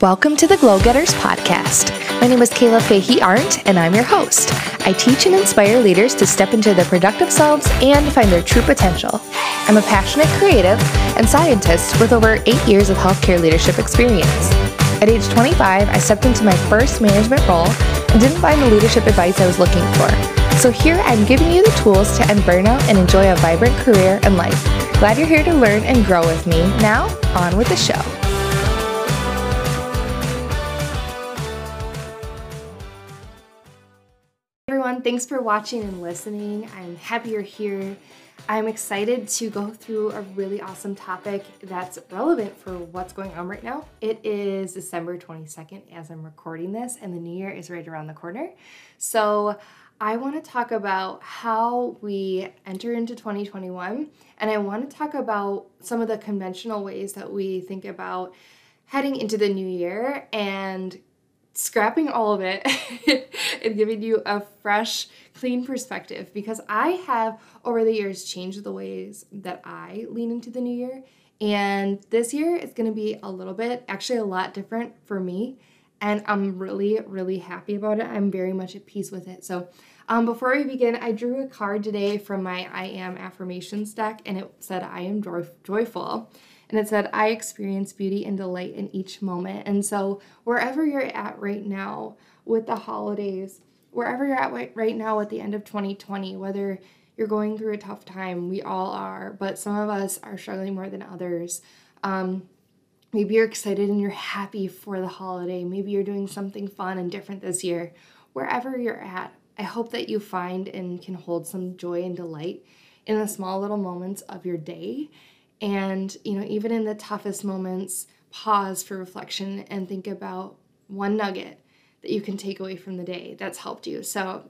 Welcome to the Glow Getters podcast. My name is Kayla Fahey Arndt, and I'm your host. I teach and inspire leaders to step into their productive selves and find their true potential. I'm a passionate creative and scientist with over eight years of healthcare leadership experience. At age 25, I stepped into my first management role and didn't find the leadership advice I was looking for. So here I'm giving you the tools to end burnout and enjoy a vibrant career and life. Glad you're here to learn and grow with me. Now, on with the show. Thanks for watching and listening. I'm happy you're here. I'm excited to go through a really awesome topic that's relevant for what's going on right now. It is December 22nd as I'm recording this, and the new year is right around the corner. So, I want to talk about how we enter into 2021, and I want to talk about some of the conventional ways that we think about heading into the new year and scrapping all of it and giving you a fresh, clean perspective because I have over the years changed the ways that I lean into the new year. And this year is going to be a little bit, actually, a lot different for me. And I'm really, really happy about it. I'm very much at peace with it. So, um, before we begin, I drew a card today from my I Am affirmations deck, and it said, I am joy- joyful and it said, I experience beauty and delight in each moment. And so, wherever you're at right now with the holidays, wherever you're at right now at the end of 2020, whether you're going through a tough time, we all are, but some of us are struggling more than others. Um, maybe you're excited and you're happy for the holiday. Maybe you're doing something fun and different this year. Wherever you're at, I hope that you find and can hold some joy and delight in the small little moments of your day and, you know, even in the toughest moments, pause for reflection and think about one nugget that you can take away from the day that's helped you. So,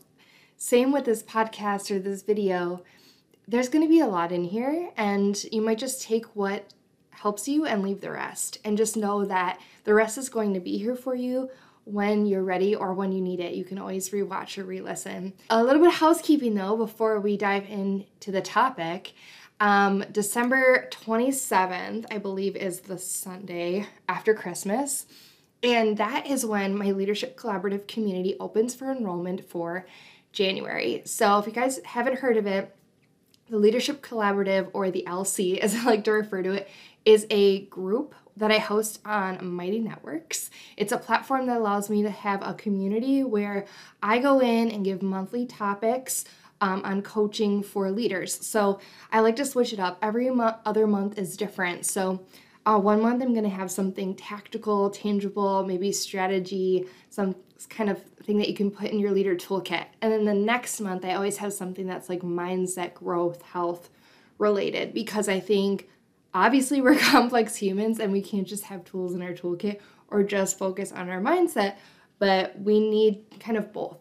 same with this podcast or this video, there's going to be a lot in here, and you might just take what helps you and leave the rest. And just know that the rest is going to be here for you when you're ready or when you need it. You can always rewatch or re listen. A little bit of housekeeping though before we dive into the topic. Um, December 27th, I believe, is the Sunday after Christmas. And that is when my Leadership Collaborative community opens for enrollment for January. So if you guys haven't heard of it, the Leadership Collaborative, or the LC as I like to refer to it, is a group that I host on Mighty Networks. It's a platform that allows me to have a community where I go in and give monthly topics um, on coaching for leaders. So I like to switch it up. Every mo- other month is different. So uh, one month I'm going to have something tactical, tangible, maybe strategy, some kind of thing that you can put in your leader toolkit. And then the next month I always have something that's like mindset, growth, health related because I think obviously we're complex humans and we can't just have tools in our toolkit or just focus on our mindset, but we need kind of both.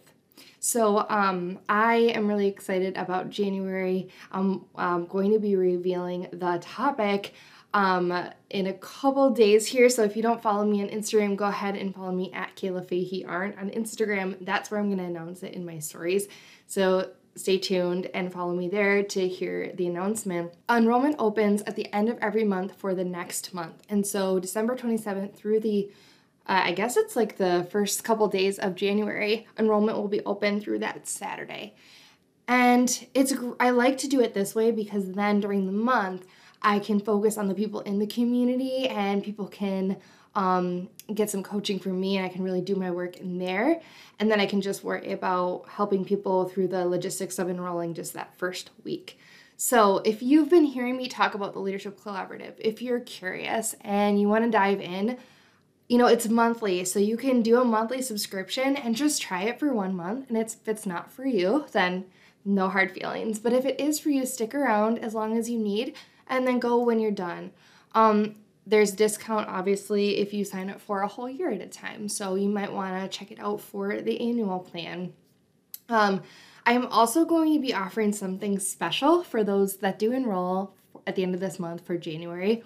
So um, I am really excited about January. I'm, I'm going to be revealing the topic um, in a couple days here. So if you don't follow me on Instagram, go ahead and follow me at Kayla Fahey Arndt on Instagram. That's where I'm going to announce it in my stories. So stay tuned and follow me there to hear the announcement. Enrollment opens at the end of every month for the next month. And so December 27th through the uh, I guess it's like the first couple days of January. Enrollment will be open through that Saturday. And it's I like to do it this way because then during the month I can focus on the people in the community and people can um, get some coaching from me and I can really do my work in there. And then I can just worry about helping people through the logistics of enrolling just that first week. So, if you've been hearing me talk about the Leadership Collaborative, if you're curious and you want to dive in, you know, it's monthly, so you can do a monthly subscription and just try it for one month. And it's, if it's not for you, then no hard feelings. But if it is for you, stick around as long as you need and then go when you're done. Um, there's discount obviously if you sign up for a whole year at a time, so you might want to check it out for the annual plan. Um, I'm also going to be offering something special for those that do enroll at the end of this month for January.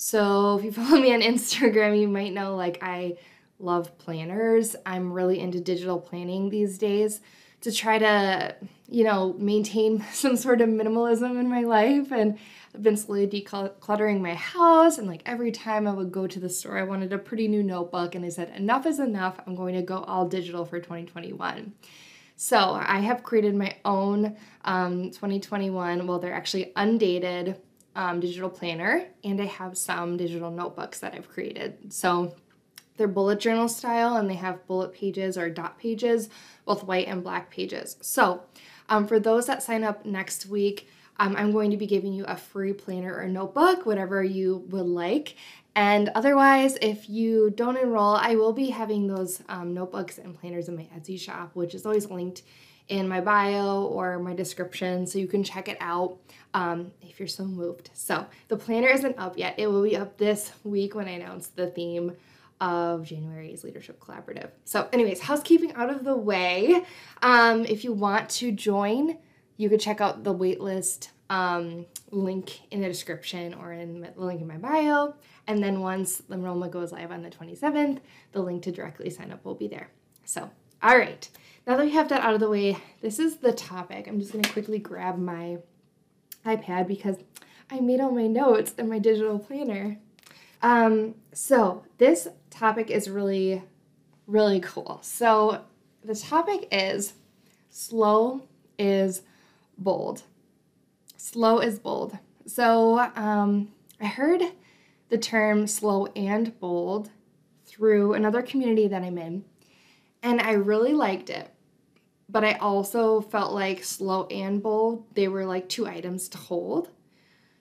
So if you follow me on Instagram, you might know like I love planners. I'm really into digital planning these days to try to, you know, maintain some sort of minimalism in my life and I've been slowly decluttering my house, and like every time I would go to the store, I wanted a pretty new notebook, and I said, enough is enough. I'm going to go all digital for 2021. So I have created my own um, 2021, well, they're actually undated um, digital planner, and I have some digital notebooks that I've created. So they're bullet journal style and they have bullet pages or dot pages, both white and black pages. So, um, for those that sign up next week, um, I'm going to be giving you a free planner or notebook, whatever you would like. And otherwise, if you don't enroll, I will be having those um, notebooks and planners in my Etsy shop, which is always linked in my bio or my description, so you can check it out um, if you're so moved. So the planner isn't up yet. It will be up this week when I announce the theme of January's Leadership Collaborative. So, anyways, housekeeping out of the way. Um, if you want to join, you could check out the waitlist um, link in the description or in the link in my bio. And then once the enrollment goes live on the 27th, the link to directly sign up will be there. So, all right, now that we have that out of the way, this is the topic. I'm just gonna quickly grab my iPad because I made all my notes in my digital planner. Um, so this topic is really, really cool. So the topic is slow is bold. Slow is bold. So um, I heard the term slow and bold through another community that I'm in, and I really liked it. But I also felt like slow and bold, they were like two items to hold.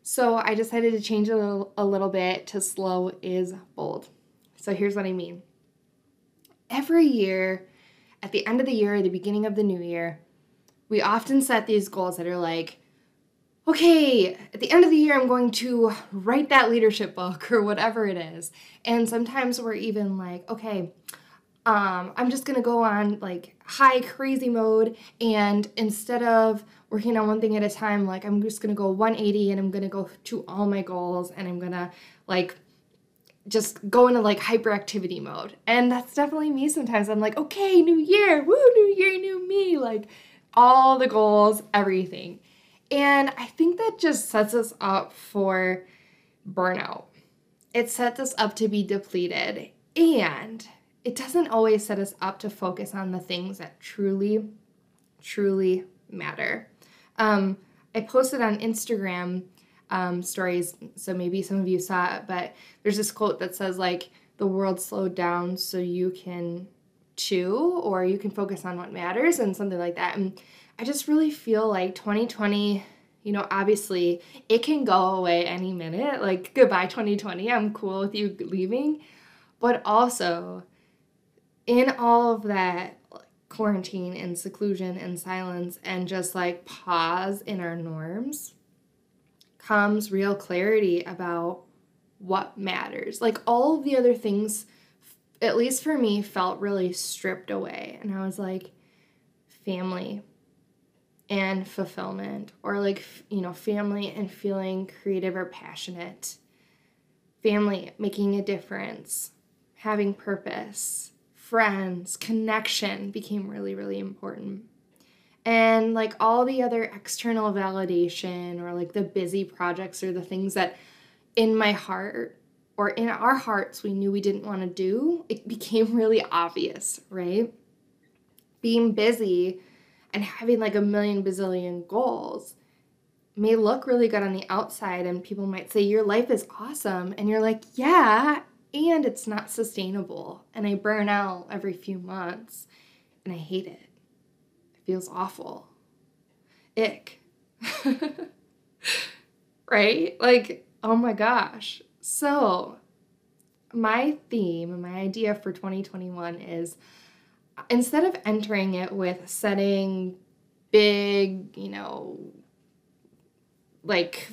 So I decided to change it a little, bit to slow is bold. So here's what I mean. Every year, at the end of the year, or the beginning of the new year, we often set these goals that are like, okay, at the end of the year, I'm going to write that leadership book or whatever it is. And sometimes we're even like, okay, um, I'm just gonna go on like high crazy mode, and instead of working on one thing at a time, like I'm just gonna go 180 and I'm gonna go to all my goals and I'm gonna like just go into like hyperactivity mode. And that's definitely me sometimes. I'm like, okay, new year, woo, new year, new me, like all the goals, everything. And I think that just sets us up for burnout. It sets us up to be depleted. And it doesn't always set us up to focus on the things that truly, truly matter. Um, I posted on Instagram um, stories, so maybe some of you saw it, but there's this quote that says, like, the world slowed down so you can chew or you can focus on what matters and something like that. And I just really feel like 2020 you know, obviously it can go away any minute. Like, goodbye 2020, I'm cool with you leaving. But also, in all of that quarantine and seclusion and silence and just like pause in our norms comes real clarity about what matters. Like all of the other things, at least for me, felt really stripped away. And I was like, family and fulfillment, or like, you know, family and feeling creative or passionate, family making a difference, having purpose friends, connection became really, really important. And like all the other external validation or like the busy projects or the things that in my heart or in our hearts we knew we didn't want to do, it became really obvious, right? Being busy and having like a million bazillion goals may look really good on the outside and people might say your life is awesome and you're like yeah and it's not sustainable and I burn out every few months and I hate it. It feels awful. Ick. right? Like, oh my gosh. So, my theme, my idea for 2021 is instead of entering it with setting big, you know, like,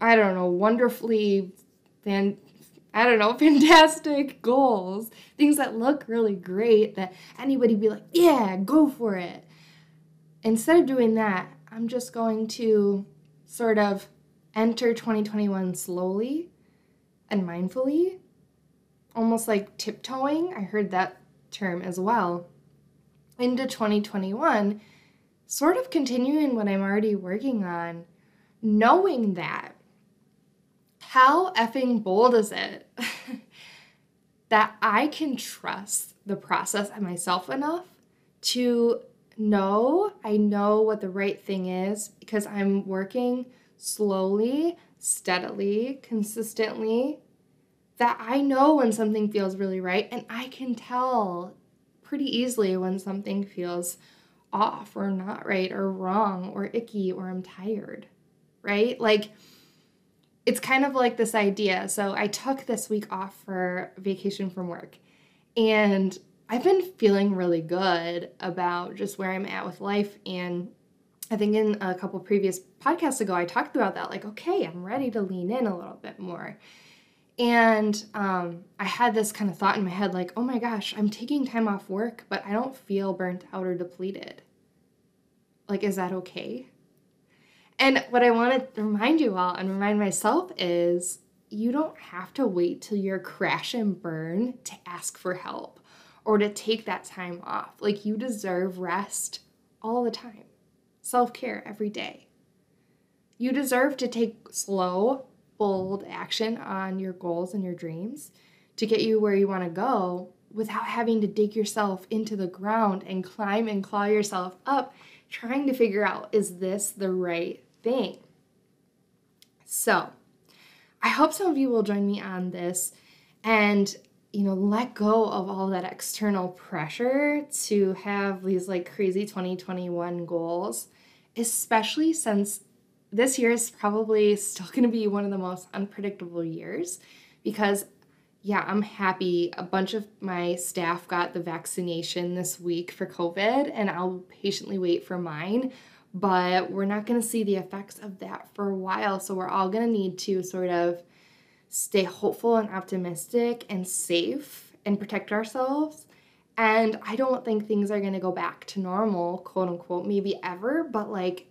I don't know, wonderfully fan- I don't know, fantastic goals, things that look really great that anybody be like, yeah, go for it. Instead of doing that, I'm just going to sort of enter 2021 slowly and mindfully, almost like tiptoeing. I heard that term as well. Into 2021, sort of continuing what I'm already working on, knowing that how effing bold is it that I can trust the process and myself enough to know I know what the right thing is because I'm working slowly, steadily, consistently. That I know when something feels really right, and I can tell pretty easily when something feels off or not right or wrong or icky or I'm tired, right? Like, it's kind of like this idea. So I took this week off for vacation from work and I've been feeling really good about just where I'm at with life. And I think in a couple previous podcasts ago, I talked about that like, okay, I'm ready to lean in a little bit more. And um, I had this kind of thought in my head like, oh my gosh, I'm taking time off work, but I don't feel burnt out or depleted. Like, is that okay? And what I want to remind you all and remind myself is you don't have to wait till you're crash and burn to ask for help or to take that time off. Like you deserve rest all the time, self care every day. You deserve to take slow, bold action on your goals and your dreams to get you where you want to go without having to dig yourself into the ground and climb and claw yourself up trying to figure out is this the right thing. So, I hope some of you will join me on this and you know let go of all that external pressure to have these like crazy 2021 goals especially since this year is probably still going to be one of the most unpredictable years because yeah i'm happy a bunch of my staff got the vaccination this week for covid and i'll patiently wait for mine but we're not going to see the effects of that for a while. So we're all going to need to sort of stay hopeful and optimistic and safe and protect ourselves. And I don't think things are going to go back to normal, quote unquote, maybe ever, but like,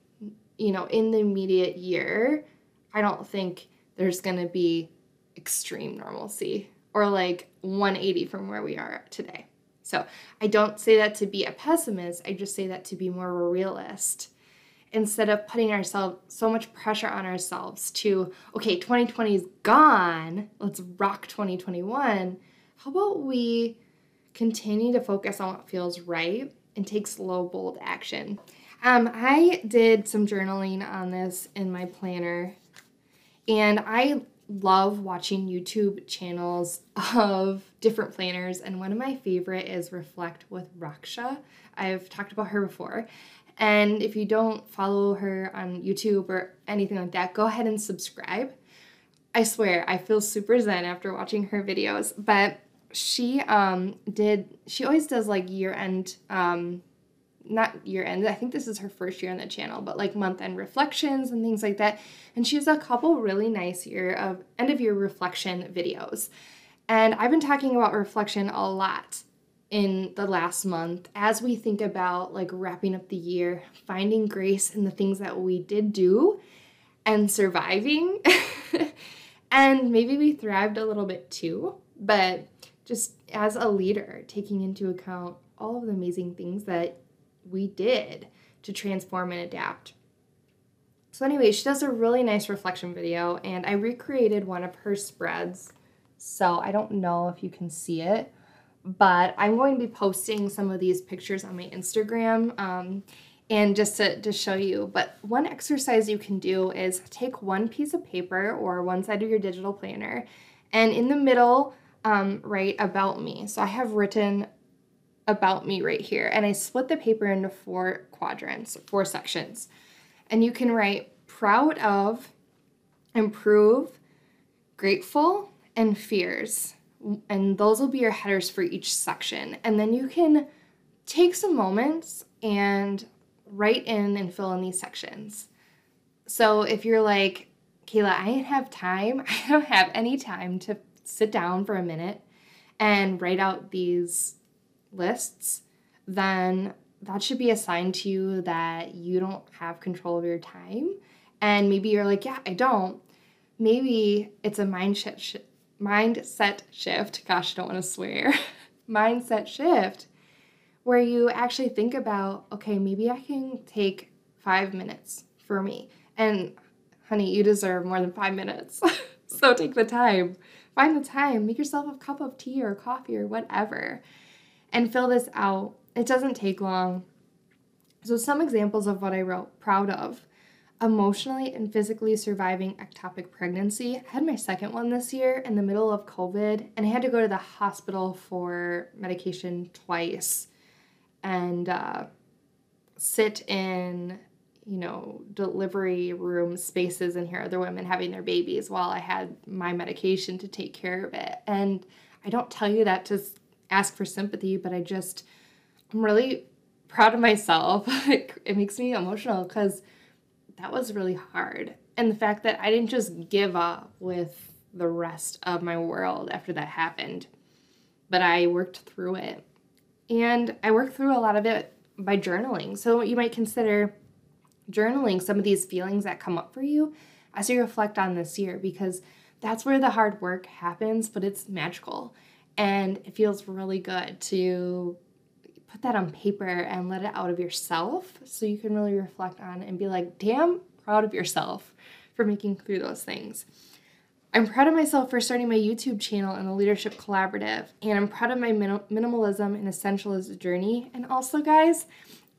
you know, in the immediate year, I don't think there's going to be extreme normalcy or like 180 from where we are today. So I don't say that to be a pessimist, I just say that to be more of a realist instead of putting ourselves so much pressure on ourselves to okay 2020 is gone let's rock 2021 how about we continue to focus on what feels right and take slow bold action? Um, i did some journaling on this in my planner and i love watching youtube channels of different planners and one of my favorite is reflect with raksha. I've talked about her before and if you don't follow her on YouTube or anything like that, go ahead and subscribe. I swear, I feel super zen after watching her videos. But she um did she always does like year end um not year end. I think this is her first year on the channel, but like month end reflections and things like that. And she has a couple really nice year of end of year reflection videos. And I've been talking about reflection a lot in the last month as we think about like wrapping up the year, finding grace in the things that we did do and surviving. and maybe we thrived a little bit too, but just as a leader, taking into account all of the amazing things that we did to transform and adapt. So, anyway, she does a really nice reflection video, and I recreated one of her spreads. So, I don't know if you can see it, but I'm going to be posting some of these pictures on my Instagram um, and just to, to show you. But one exercise you can do is take one piece of paper or one side of your digital planner and in the middle um, write about me. So I have written about me right here and I split the paper into four quadrants, four sections. And you can write proud of, improve, grateful, and fears and those will be your headers for each section. And then you can take some moments and write in and fill in these sections. So if you're like, Kayla, I don't have time, I don't have any time to sit down for a minute and write out these lists, then that should be a sign to you that you don't have control of your time. And maybe you're like, yeah, I don't. Maybe it's a mindset sh- mindset shift. Gosh, I don't want to swear. mindset shift where you actually think about, okay, maybe I can take five minutes for me. And honey, you deserve more than five minutes. so take the time. Find the time. Make yourself a cup of tea or coffee or whatever and fill this out. It doesn't take long. So, some examples of what I wrote proud of emotionally and physically surviving ectopic pregnancy. I had my second one this year in the middle of COVID, and I had to go to the hospital for medication twice and uh, sit in, you know, delivery room spaces and hear other women having their babies while I had my medication to take care of it. And I don't tell you that to ask for sympathy, but I just, I'm really proud of myself. it makes me emotional because that was really hard. And the fact that I didn't just give up with the rest of my world after that happened, but I worked through it. And I worked through a lot of it by journaling. So you might consider journaling some of these feelings that come up for you as you reflect on this year because that's where the hard work happens, but it's magical. And it feels really good to put that on paper and let it out of yourself so you can really reflect on and be like, damn, proud of yourself for making through those things. I'm proud of myself for starting my YouTube channel and the Leadership Collaborative, and I'm proud of my min- minimalism and essentialist journey. And also, guys,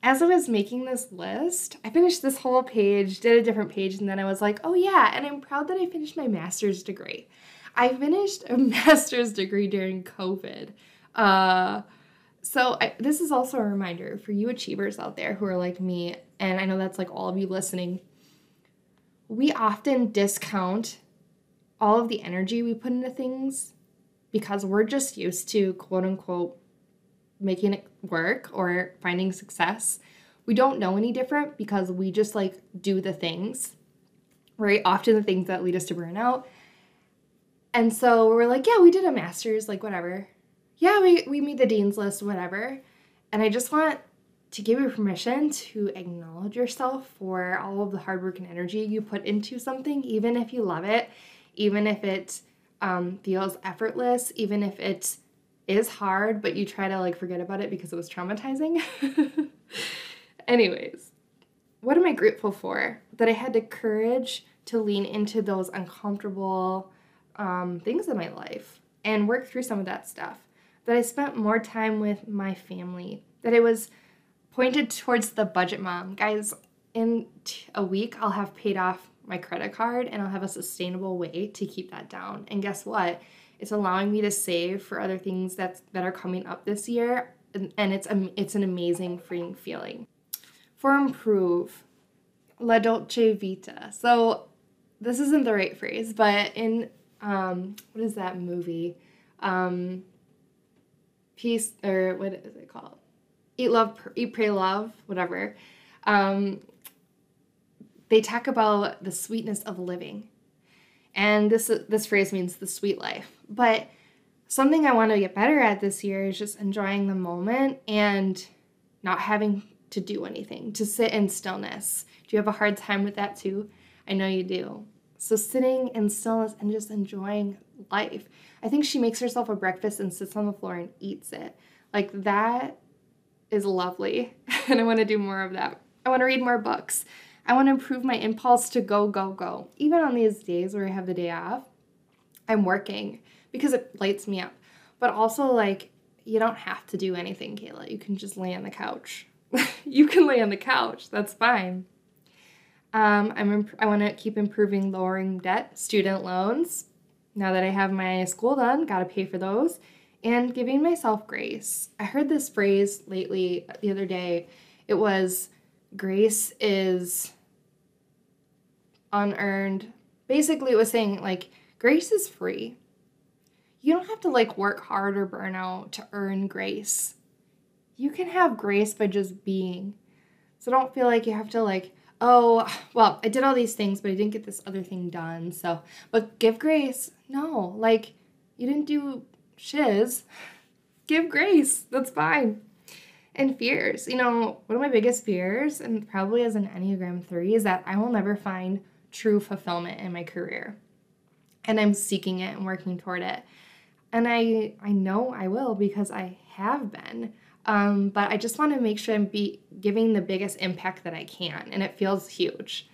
as I was making this list, I finished this whole page, did a different page, and then I was like, oh yeah, and I'm proud that I finished my master's degree. I finished a master's degree during COVID. Uh, so I, this is also a reminder for you achievers out there who are like me, and I know that's like all of you listening. We often discount all of the energy we put into things because we're just used to quote unquote making it work or finding success. We don't know any different because we just like do the things, right? Often the things that lead us to burnout. And so we're like, yeah, we did a master's, like whatever yeah, we, we made the dean's list, whatever. And I just want to give you permission to acknowledge yourself for all of the hard work and energy you put into something, even if you love it, even if it um, feels effortless, even if it is hard, but you try to like forget about it because it was traumatizing. Anyways, what am I grateful for? That I had the courage to lean into those uncomfortable um, things in my life and work through some of that stuff that I spent more time with my family, that it was pointed towards the budget mom. Guys, in a week, I'll have paid off my credit card and I'll have a sustainable way to keep that down. And guess what? It's allowing me to save for other things that's, that are coming up this year. And, and it's, it's an amazing freeing feeling. For improve, La Dolce Vita. So this isn't the right phrase, but in, um, what is that movie? Um, peace or what is it called? Eat, love, eat, pray, love, whatever. Um, they talk about the sweetness of living, and this this phrase means the sweet life. But something I want to get better at this year is just enjoying the moment and not having to do anything, to sit in stillness. Do you have a hard time with that too? I know you do. So sitting in stillness and just enjoying life. I think she makes herself a breakfast and sits on the floor and eats it. Like that is lovely. and I want to do more of that. I want to read more books. I want to improve my impulse to go, go, go. Even on these days where I have the day off, I'm working because it lights me up. But also, like, you don't have to do anything, Kayla. You can just lay on the couch. you can lay on the couch. That's fine. Um, I'm imp- I want to keep improving lowering debt, student loans, now that I have my school done, got to pay for those, and giving myself grace. I heard this phrase lately the other day. It was grace is unearned. Basically, it was saying like grace is free. You don't have to like work hard or burn out to earn grace. You can have grace by just being. So don't feel like you have to like oh, well, I did all these things, but I didn't get this other thing done. So, but give grace. No, like, you didn't do shiz. Give grace. That's fine. And fears. You know, one of my biggest fears, and probably as an Enneagram 3, is that I will never find true fulfillment in my career. And I'm seeking it and working toward it. And I I know I will because I have been. Um, but I just want to make sure I'm be giving the biggest impact that I can, and it feels huge.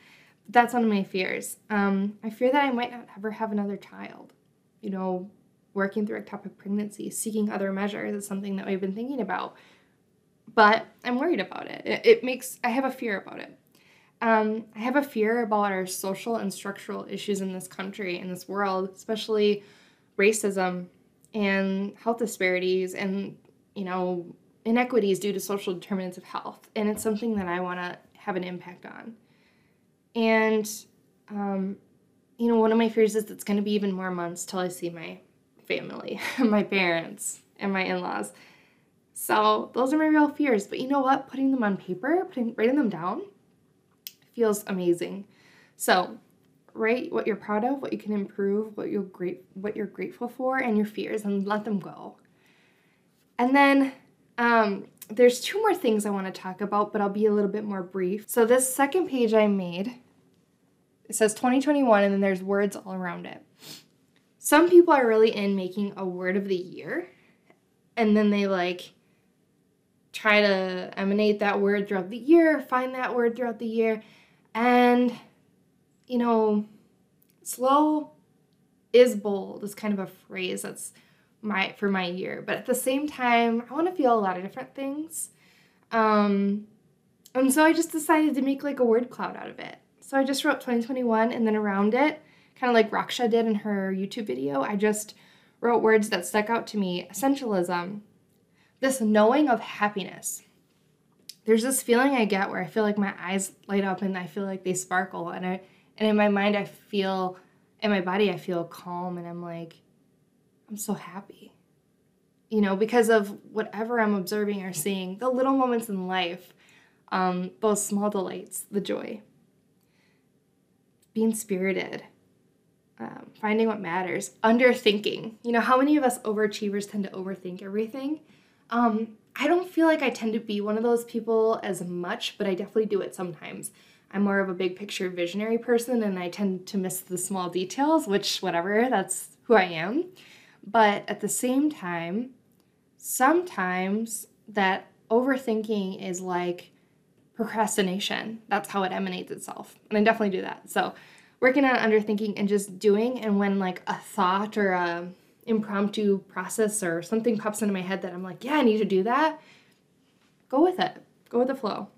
That's one of my fears. Um, I fear that I might not ever have another child. You know, working through ectopic pregnancy, seeking other measures is something that we've been thinking about. But I'm worried about it. It, it makes, I have a fear about it. Um, I have a fear about our social and structural issues in this country, in this world, especially racism and health disparities and, you know, inequities due to social determinants of health. And it's something that I want to have an impact on. And, um, you know, one of my fears is it's going to be even more months till I see my family, my parents, and my in laws. So those are my real fears. But you know what? Putting them on paper, putting writing them down, feels amazing. So write what you're proud of, what you can improve, what you're great, what you're grateful for, and your fears, and let them go. And then um, there's two more things I want to talk about, but I'll be a little bit more brief. So this second page I made, it says 2021, and then there's words all around it. Some people are really in making a word of the year, and then they like try to emanate that word throughout the year, find that word throughout the year, and you know, slow is bold is kind of a phrase that's my for my year, but at the same time, I want to feel a lot of different things. Um, and so I just decided to make like a word cloud out of it. So I just wrote 2021 and then around it kind of like Raksha did in her YouTube video, I just wrote words that stuck out to me essentialism, this knowing of happiness. There's this feeling I get where I feel like my eyes light up and I feel like they sparkle and I and in my mind I feel in my body I feel calm and I'm like I'm so happy. You know, because of whatever I'm observing or seeing, the little moments in life, um, those small delights, the joy. Being spirited, um, finding what matters, underthinking. You know, how many of us overachievers tend to overthink everything? Um, I don't feel like I tend to be one of those people as much, but I definitely do it sometimes. I'm more of a big picture visionary person and I tend to miss the small details, which, whatever, that's who I am. But at the same time, sometimes that overthinking is like procrastination. That's how it emanates itself. And I definitely do that. So, working on underthinking and just doing and when like a thought or a impromptu process or something pops into my head that I'm like, yeah, I need to do that, go with it. Go with the flow.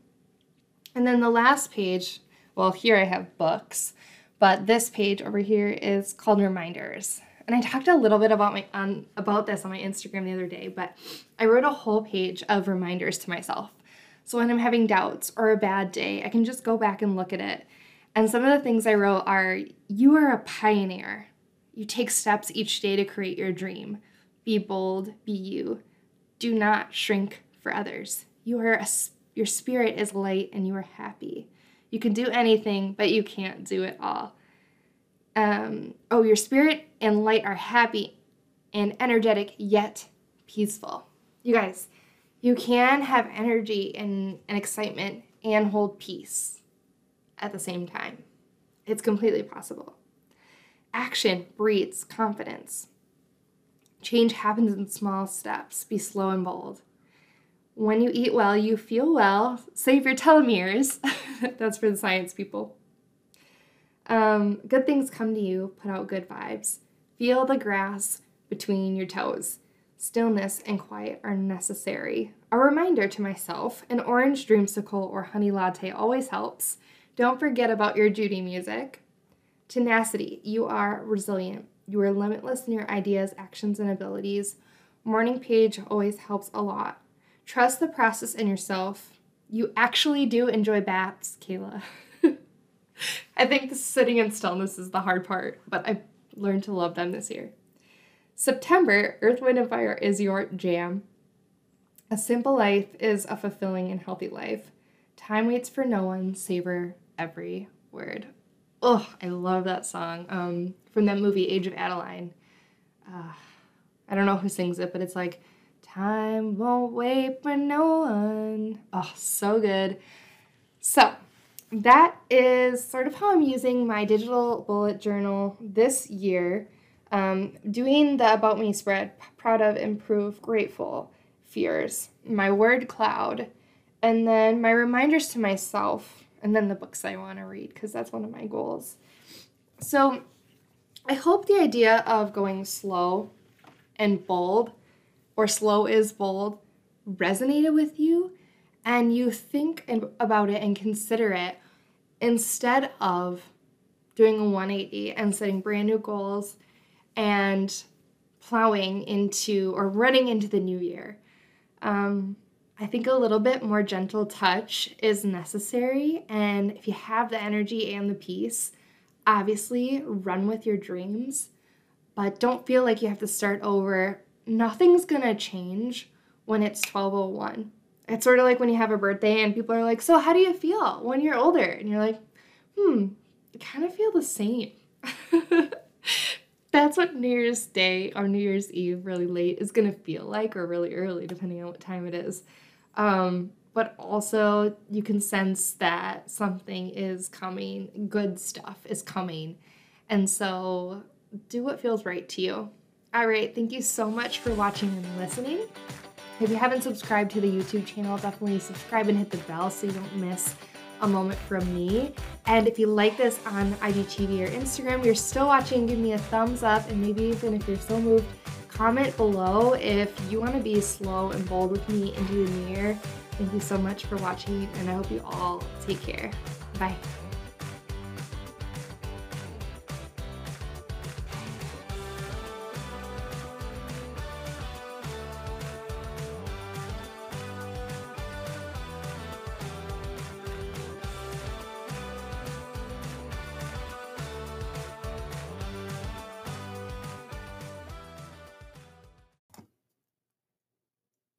And then the last page, well, here I have books, but this page over here is called reminders. And I talked a little bit about my on about this on my Instagram the other day, but I wrote a whole page of reminders to myself. So when I'm having doubts or a bad day, I can just go back and look at it and some of the things I wrote are You are a pioneer. You take steps each day to create your dream. Be bold, be you. Do not shrink for others. You are a, your spirit is light and you are happy. You can do anything, but you can't do it all. Um, oh, your spirit and light are happy and energetic, yet peaceful. You guys, you can have energy and, and excitement and hold peace at the same time. It's completely possible. Action breeds confidence. Change happens in small steps. Be slow and bold. When you eat well, you feel well. Save your telomeres. That's for the science people. Um, good things come to you. Put out good vibes. Feel the grass between your toes. Stillness and quiet are necessary. A reminder to myself an orange dreamsicle or honey latte always helps. Don't forget about your Judy music. Tenacity. You are resilient. You are limitless in your ideas, actions, and abilities. Morning page always helps a lot. Trust the process in yourself. You actually do enjoy baths, Kayla. I think sitting in stillness is the hard part, but I've learned to love them this year. September, Earth, Wind, and Fire is your jam. A simple life is a fulfilling and healthy life. Time waits for no one, savor every word. Oh, I love that song um, from that movie Age of Adaline. Uh, I don't know who sings it, but it's like, Time won't wait for no one. Oh, so good. So, that is sort of how I'm using my digital bullet journal this year. Um, doing the About Me spread, proud of, improve, grateful, fears, my word cloud, and then my reminders to myself and then the books I want to read because that's one of my goals. So I hope the idea of going slow and bold, or slow is bold, resonated with you and you think about it and consider it instead of doing a 180 and setting brand new goals and plowing into or running into the new year. Um, I think a little bit more gentle touch is necessary. And if you have the energy and the peace, obviously run with your dreams, but don't feel like you have to start over. Nothing's gonna change when it's 1201. It's sort of like when you have a birthday and people are like, So, how do you feel when you're older? And you're like, Hmm, I kind of feel the same. That's what New Year's Day or New Year's Eve, really late, is gonna feel like, or really early, depending on what time it is. Um, but also, you can sense that something is coming, good stuff is coming. And so, do what feels right to you. All right, thank you so much for watching and listening. If you haven't subscribed to the YouTube channel, definitely subscribe and hit the bell so you don't miss a moment from me. And if you like this on IGTV or Instagram, you're still watching, give me a thumbs up. And maybe even if you're still moved, comment below if you want to be slow and bold with me into the new year. Thank you so much for watching, and I hope you all take care. Bye.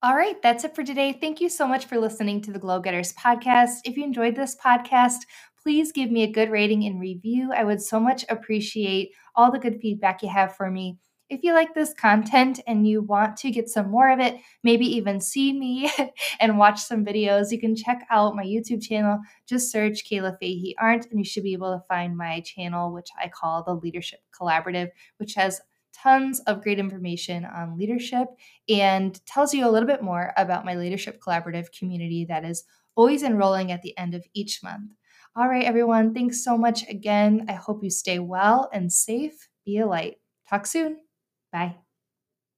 All right, that's it for today. Thank you so much for listening to the Glow Getters podcast. If you enjoyed this podcast, please give me a good rating and review. I would so much appreciate all the good feedback you have for me. If you like this content and you want to get some more of it, maybe even see me and watch some videos, you can check out my YouTube channel. Just search Kayla Fahey Arndt, and you should be able to find my channel, which I call the Leadership Collaborative, which has tons of great information on leadership and tells you a little bit more about my Leadership Collaborative community that is always enrolling at the end of each month. All right, everyone, thanks so much again. I hope you stay well and safe. Be a light. Talk soon. Bye.